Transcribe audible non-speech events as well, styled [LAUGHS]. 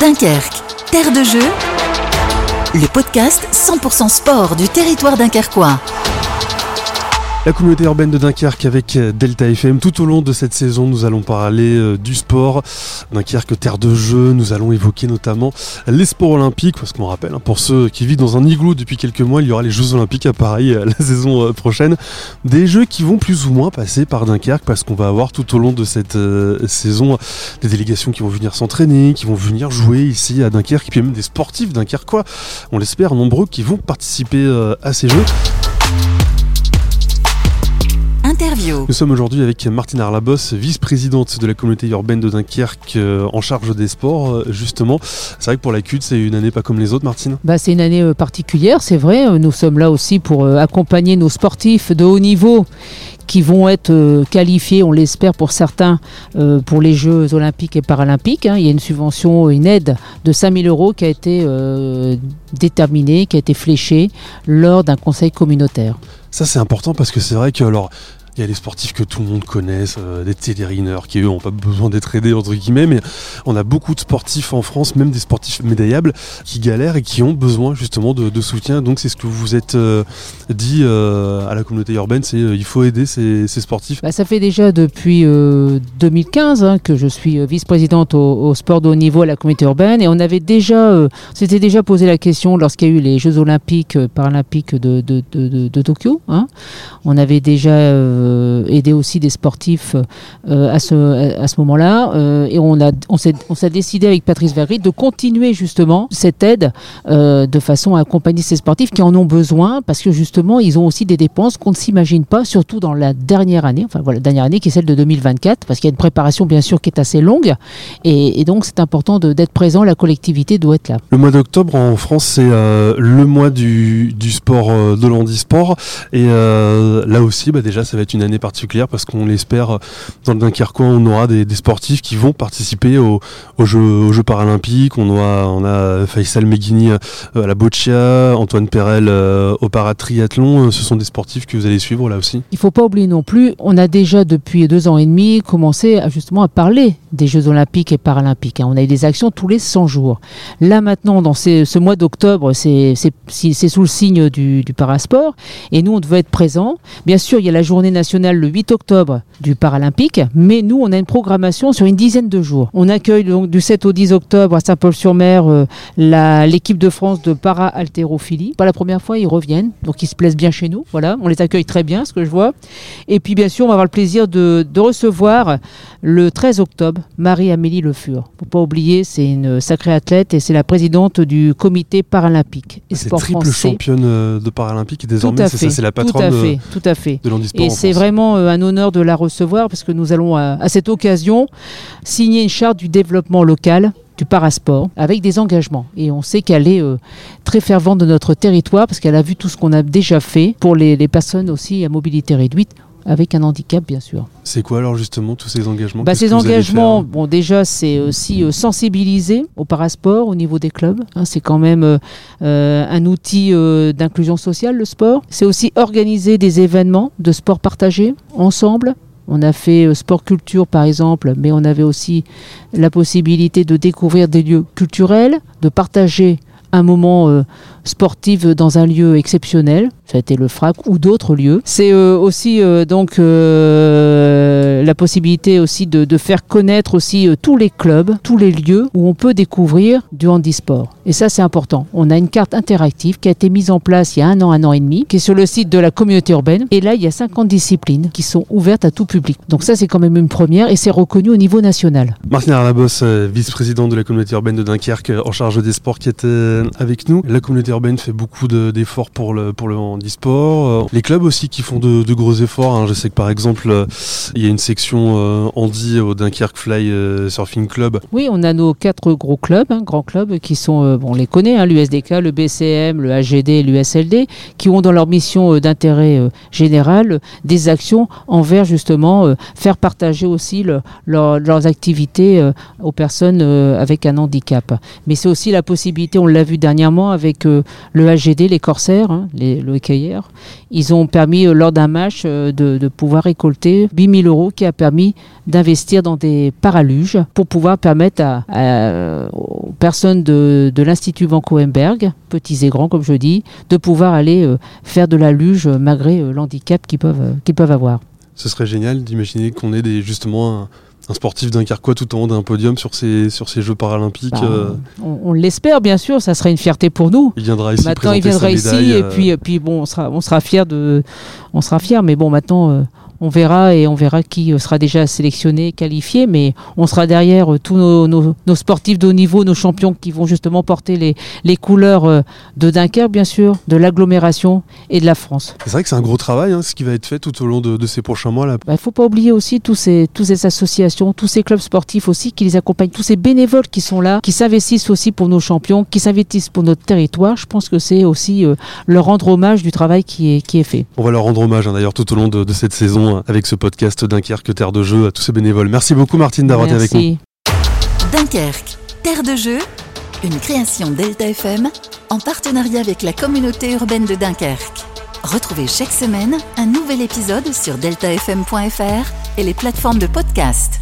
Dunkerque, terre de jeu, le podcast 100% sport du territoire dunkerquois. La communauté urbaine de Dunkerque avec euh, Delta FM. Tout au long de cette saison, nous allons parler euh, du sport. Dunkerque, terre de jeu. Nous allons évoquer notamment les sports olympiques. Parce qu'on rappelle, hein, pour ceux qui vivent dans un igloo depuis quelques mois, il y aura les Jeux olympiques à Paris euh, [LAUGHS] la saison prochaine. Des jeux qui vont plus ou moins passer par Dunkerque parce qu'on va avoir tout au long de cette saison des délégations qui vont venir s'entraîner, qui vont venir jouer ici à Dunkerque. Et puis même des sportifs dunkerquois, on l'espère, nombreux, qui vont participer à ces jeux. Nous sommes aujourd'hui avec Martine Arlabos, vice-présidente de la communauté urbaine de Dunkerque euh, en charge des sports. Euh, justement, c'est vrai que pour la CUT, c'est une année pas comme les autres, Martine bah, C'est une année euh, particulière, c'est vrai. Nous sommes là aussi pour accompagner nos sportifs de haut niveau qui vont être qualifiés, on l'espère pour certains, pour les Jeux olympiques et paralympiques. Hein. Il y a une subvention, une aide de 5000 euros qui a été déterminée, qui a été fléchée lors d'un conseil communautaire. Ça c'est important parce que c'est vrai que alors il y a les sportifs que tout le monde connaît, euh, télérineurs qui eux n'ont pas besoin d'être aidés entre guillemets, mais on a beaucoup de sportifs en France, même des sportifs médaillables, qui galèrent et qui ont besoin justement de, soutien. Donc c'est ce que vous êtes euh, dit euh, à la communauté urbaine, c'est il faut aider ces, sportifs. Bah, ça fait déjà depuis 2015 hein, que je suis vice-présidente au, sport de haut niveau à la communauté urbaine et on avait déjà, s'était déjà posé la question lorsqu'il y a eu les Jeux olympiques, paralympiques de, Tokyo. Hein. On avait déjà euh, aider aussi des sportifs euh, à ce, à ce moment-là. Euh, et on, s'est, on décidé avec Patrice Vergrit de continuer justement cette aide de façon à accompagner ces sportifs qui en ont besoin parce que justement ils ont aussi des dépenses qu'on ne s'imagine pas, surtout dans la dernière année, enfin voilà, dernière année qui est celle de 2024, parce qu'il y a une préparation bien sûr qui est assez longue et, donc c'est important d'être présent, la collectivité doit être là. Le mois d'octobre en France c'est le mois du, du sport de l'handisport et là aussi bah, déjà ça va être une une année particulière parce qu'on l'espère dans le Dunkerquois on aura des, sportifs qui vont participer aux, Jeux, paralympiques. On a, on a Faisal Meghini euh, à la boccia Antoine Perel euh, au paratriathlon. Euh, ce sont des sportifs que vous allez suivre là aussi. Il faut pas oublier non plus on a déjà depuis deux ans et demi commencé justement à parler des Jeux olympiques et paralympiques hein. on a eu des actions tous les 100 jours. Là maintenant dans ce mois d'octobre c'est sous le signe du, du parasport et nous on devait être présents. Bien sûr il y a la journée nationale le 8 octobre du Paralympique, mais nous, on a une programmation sur une dizaine de jours. On accueille donc du 7 au 10 octobre à Saint-Paul-sur-Mer euh, l'équipe de France de para-haltérophilie. Pas la première fois, ils reviennent, donc ils se plaisent bien chez nous. Voilà, on les accueille très bien, ce que je vois. Et puis, bien sûr, on va avoir le plaisir de, recevoir le 13 octobre Marie-Amélie Le Fur. Faut pas oublier, c'est une sacrée athlète et c'est la présidente du comité paralympique et sport triple championne euh, de paralympique et désormais c'est la patronne tout à fait, tout à fait. de l'handisport c'est vraiment euh, un honneur de la recevoir parce que nous allons à, cette occasion signer une charte du développement local du parasport avec des engagements. Et on sait qu'elle est euh, très fervente de notre territoire parce qu'elle a vu tout ce qu'on a déjà fait pour les, personnes aussi à mobilité réduite avec un handicap bien sûr. C'est quoi alors justement tous ces engagements? Bah, Ces engagements, bon déjà c'est aussi euh, sensibiliser au parasport au niveau des clubs. Hein. c'est quand même euh, euh, un outil d'inclusion sociale le sport. C'est aussi organiser des événements de sport partagé ensemble. On a fait sport culture par exemple, mais on avait aussi la possibilité de découvrir des lieux culturels, de partager un moment sportif dans un lieu exceptionnel ça a été le FRAC ou d'autres lieux. C'est euh, aussi euh, donc euh, la possibilité aussi de, faire connaître aussi tous les clubs, tous les lieux où on peut découvrir du handisport. Et ça c'est important. On a une carte interactive qui a été mise en place il y a un an, un an et demi, qui est sur le site de la communauté urbaine. Et là il y a 50 disciplines qui sont ouvertes à tout public. Donc ça c'est quand même une première et c'est reconnu au niveau national. Martin Arlabos, vice-président de la communauté urbaine de Dunkerque, en charge des sports qui était avec nous. La communauté fait beaucoup d'efforts pour le, pour le sport, euh, Les clubs aussi qui font de, gros efforts. Hein. Je sais que par exemple, euh, il y a une section euh, Andy au Dunkerque Fly Surfing Club. Oui, on a nos quatre gros clubs, hein, grands clubs, qui sont, bon, on les connaît, hein, l'USDK, le BCM, le AGD et l'USLD, qui ont dans leur mission d'intérêt général des actions envers justement faire partager aussi leurs activités aux personnes avec un handicap. Mais c'est aussi la possibilité, on l'a vu dernièrement avec le, HGD, les Corsaires, hein, les, le. Ils ont permis, euh, lors d'un match, euh, de, pouvoir récolter 8000 euros qui a permis d'investir dans des paraluges pour pouvoir permettre aux personnes de, l'Institut Van Coenberg, petits et grands comme je dis, de pouvoir aller euh, faire de la luge malgré l'handicap qu'ils peuvent, avoir. Ce serait génial d'imaginer qu'on ait des, justement un sportif dunkerquois tout en haut d'un podium sur ces, sur ces Jeux paralympiques. Bah, euh, on on l'espère bien sûr, ça serait une fierté pour nous. il viendra ici maintenant il viendra ici médaille, et euh, puis, et puis bon, on sera, on sera fier de, on sera fier. Mais bon, maintenant, euh, on verra et on verra qui sera déjà sélectionné, qualifié. Mais on sera derrière euh, tous nos, nos- nos sportifs de haut niveau, nos champions qui vont justement porter les, les couleurs euh, de Dunkerque, bien sûr, de l'agglomération et de la France. C'est vrai que c'est un gros travail, hein, ce qui va être fait tout au long de, de ces prochains mois. Il ne faut pas oublier aussi tous ces, toutes ces associations, tous ces clubs sportifs aussi qui les accompagnent, tous ces bénévoles qui sont là, qui s'investissent aussi pour nos champions, qui s'investissent pour notre territoire. Je pense que c'est aussi euh, leur rendre hommage du travail qui est, qui est fait. On va leur rendre hommage hein, d'ailleurs tout au long de, de cette saison avec ce podcast Dunkerque Terre de Jeu à tous ces bénévoles. Merci beaucoup Martine d'avoir été avec nous. Merci. Dunkerque, terre de jeu, une création Delta FM en partenariat avec la communauté urbaine de Dunkerque. Retrouvez chaque semaine un nouvel épisode sur deltafm.fr et les plateformes de podcast.